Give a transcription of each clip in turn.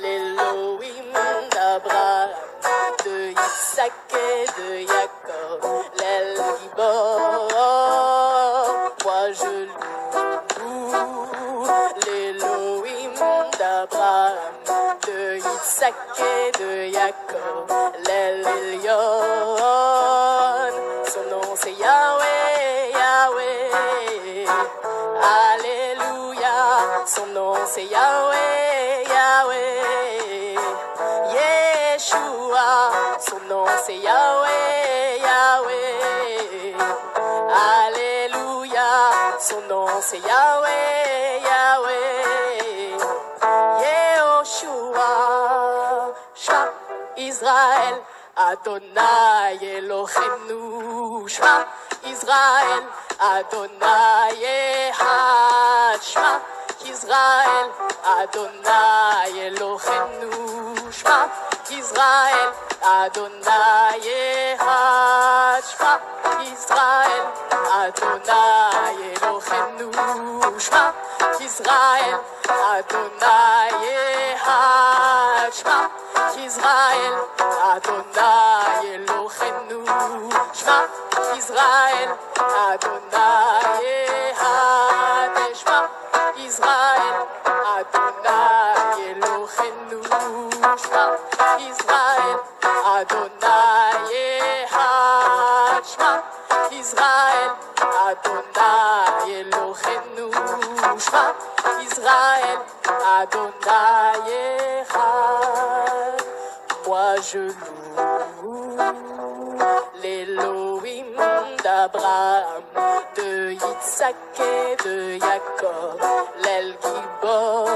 l'Elohim d'Abraham, de Isaac et de Jacob, l'El Gibor. Moi je loue l'Elohim d'Abraham, de Isaac et de Jacob, l'El. Son nom c'est Yahweh, Yahweh. Alléluia, son nom c'est Yahweh. Nom c'est Yahweh, Yahweh. Alléluia, son nom c'est Yahweh, Yahweh. Yehoshua, Shema Israël, Adonai Eloheinu, Israël, Adonai Echad, Shema Israël, Adonai Eloheinu, Shema Israël, Adonai Echad, Shema Israël, Adonai Eloheinu, Shema Israël, Adonai Echad, Shema Israël, Adonai Eloheinu, Shema Israël, Adonai Echad, Shema Israël, Adonai Eloheinu, Shema Israël, Adonai Israël, Adonai Eloheinu, Israël, Adonai. Moi je loue l'Elohim d'Abraham, de Yitzhak et de Jacob, l'El Gibor.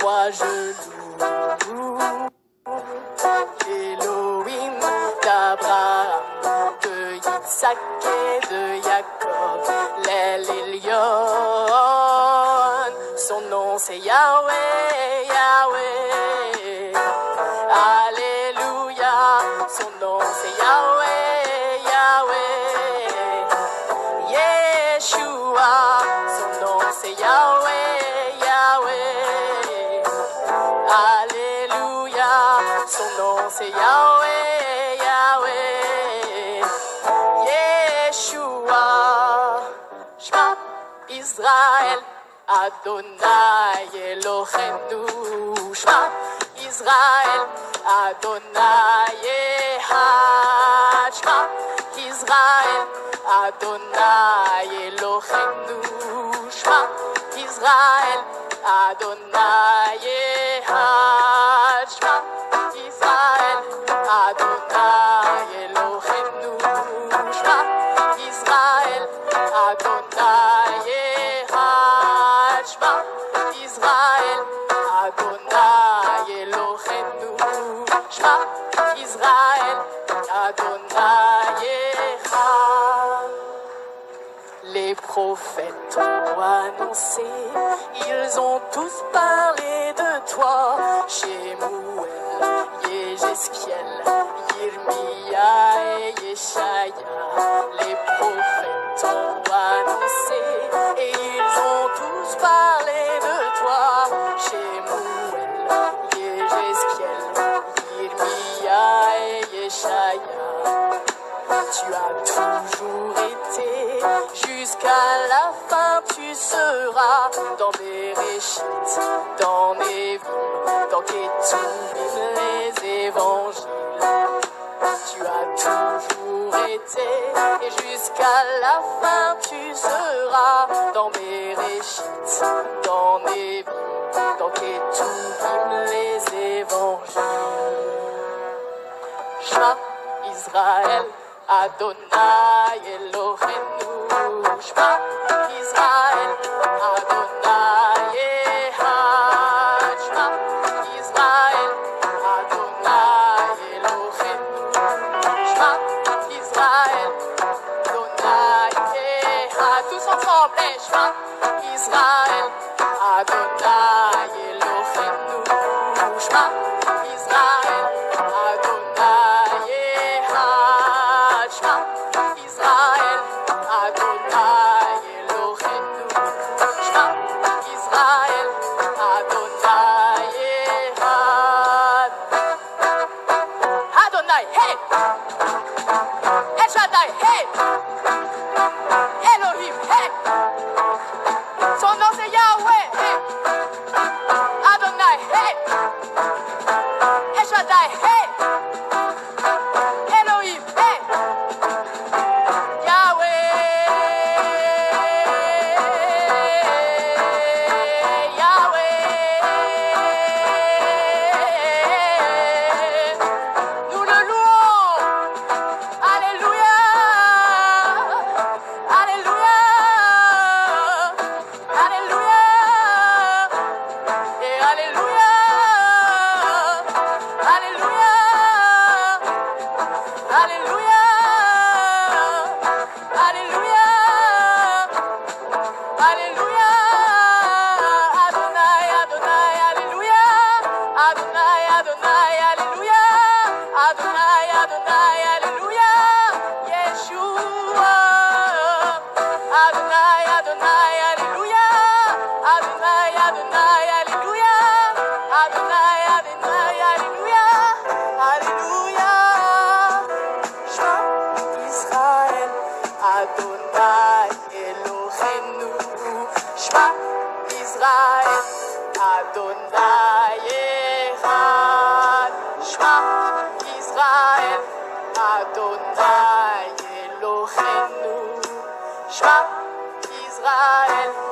Moi je De Jacob, Elyon. Son nom c'est Yahweh, Yahweh. Alléluia, son nom c'est Yahweh, Yahweh. Yeshua, son nom c'est Yahweh, Yahweh. Alléluia, son nom c'est Yahweh. Israël, Adonai Eloheinu, Shema Israël, Adonai Echad, Shema Israël, Adonai Eloheinu, Shema Israël, Adonai Echad, Shema Israël, Adonai Israël, Adonai Eloheinu, Shema Israël, Adonai Echad. Les prophètes ont annoncé, ils ont tous parlé de toi. Shemuel, Yézéchiel, Yirmia et Yeshaya. Les prophètes ont Tu as toujours été, jusqu'à la fin tu seras dans mes réchites, dans mes vies, dans Ketuvim, les évangiles. Tu as toujours été, et jusqu'à la fin tu seras dans mes réchites, dans mes vies, dans Ketuvim, les Israël, Adonai Eloheinu, Shema Israël, Adonai Echad, Shema Israël, Adonai Eloheinu, Shema Israël, Adonai Echad, tous ensemble, et Shema Israël, Adonai Adonai, Adonai, Alléluia, Adonai, Adonai, Alléluia, Yeshua, Adonai, Adonai, Alléluia, Adonai, Adonai, Alléluia, Adonai, Adonai, Alléluia, Alléluia. Shema Israël, Adonai Elohenu. Shema Israël, Adonai Adonai Elohenu. Shema Israël,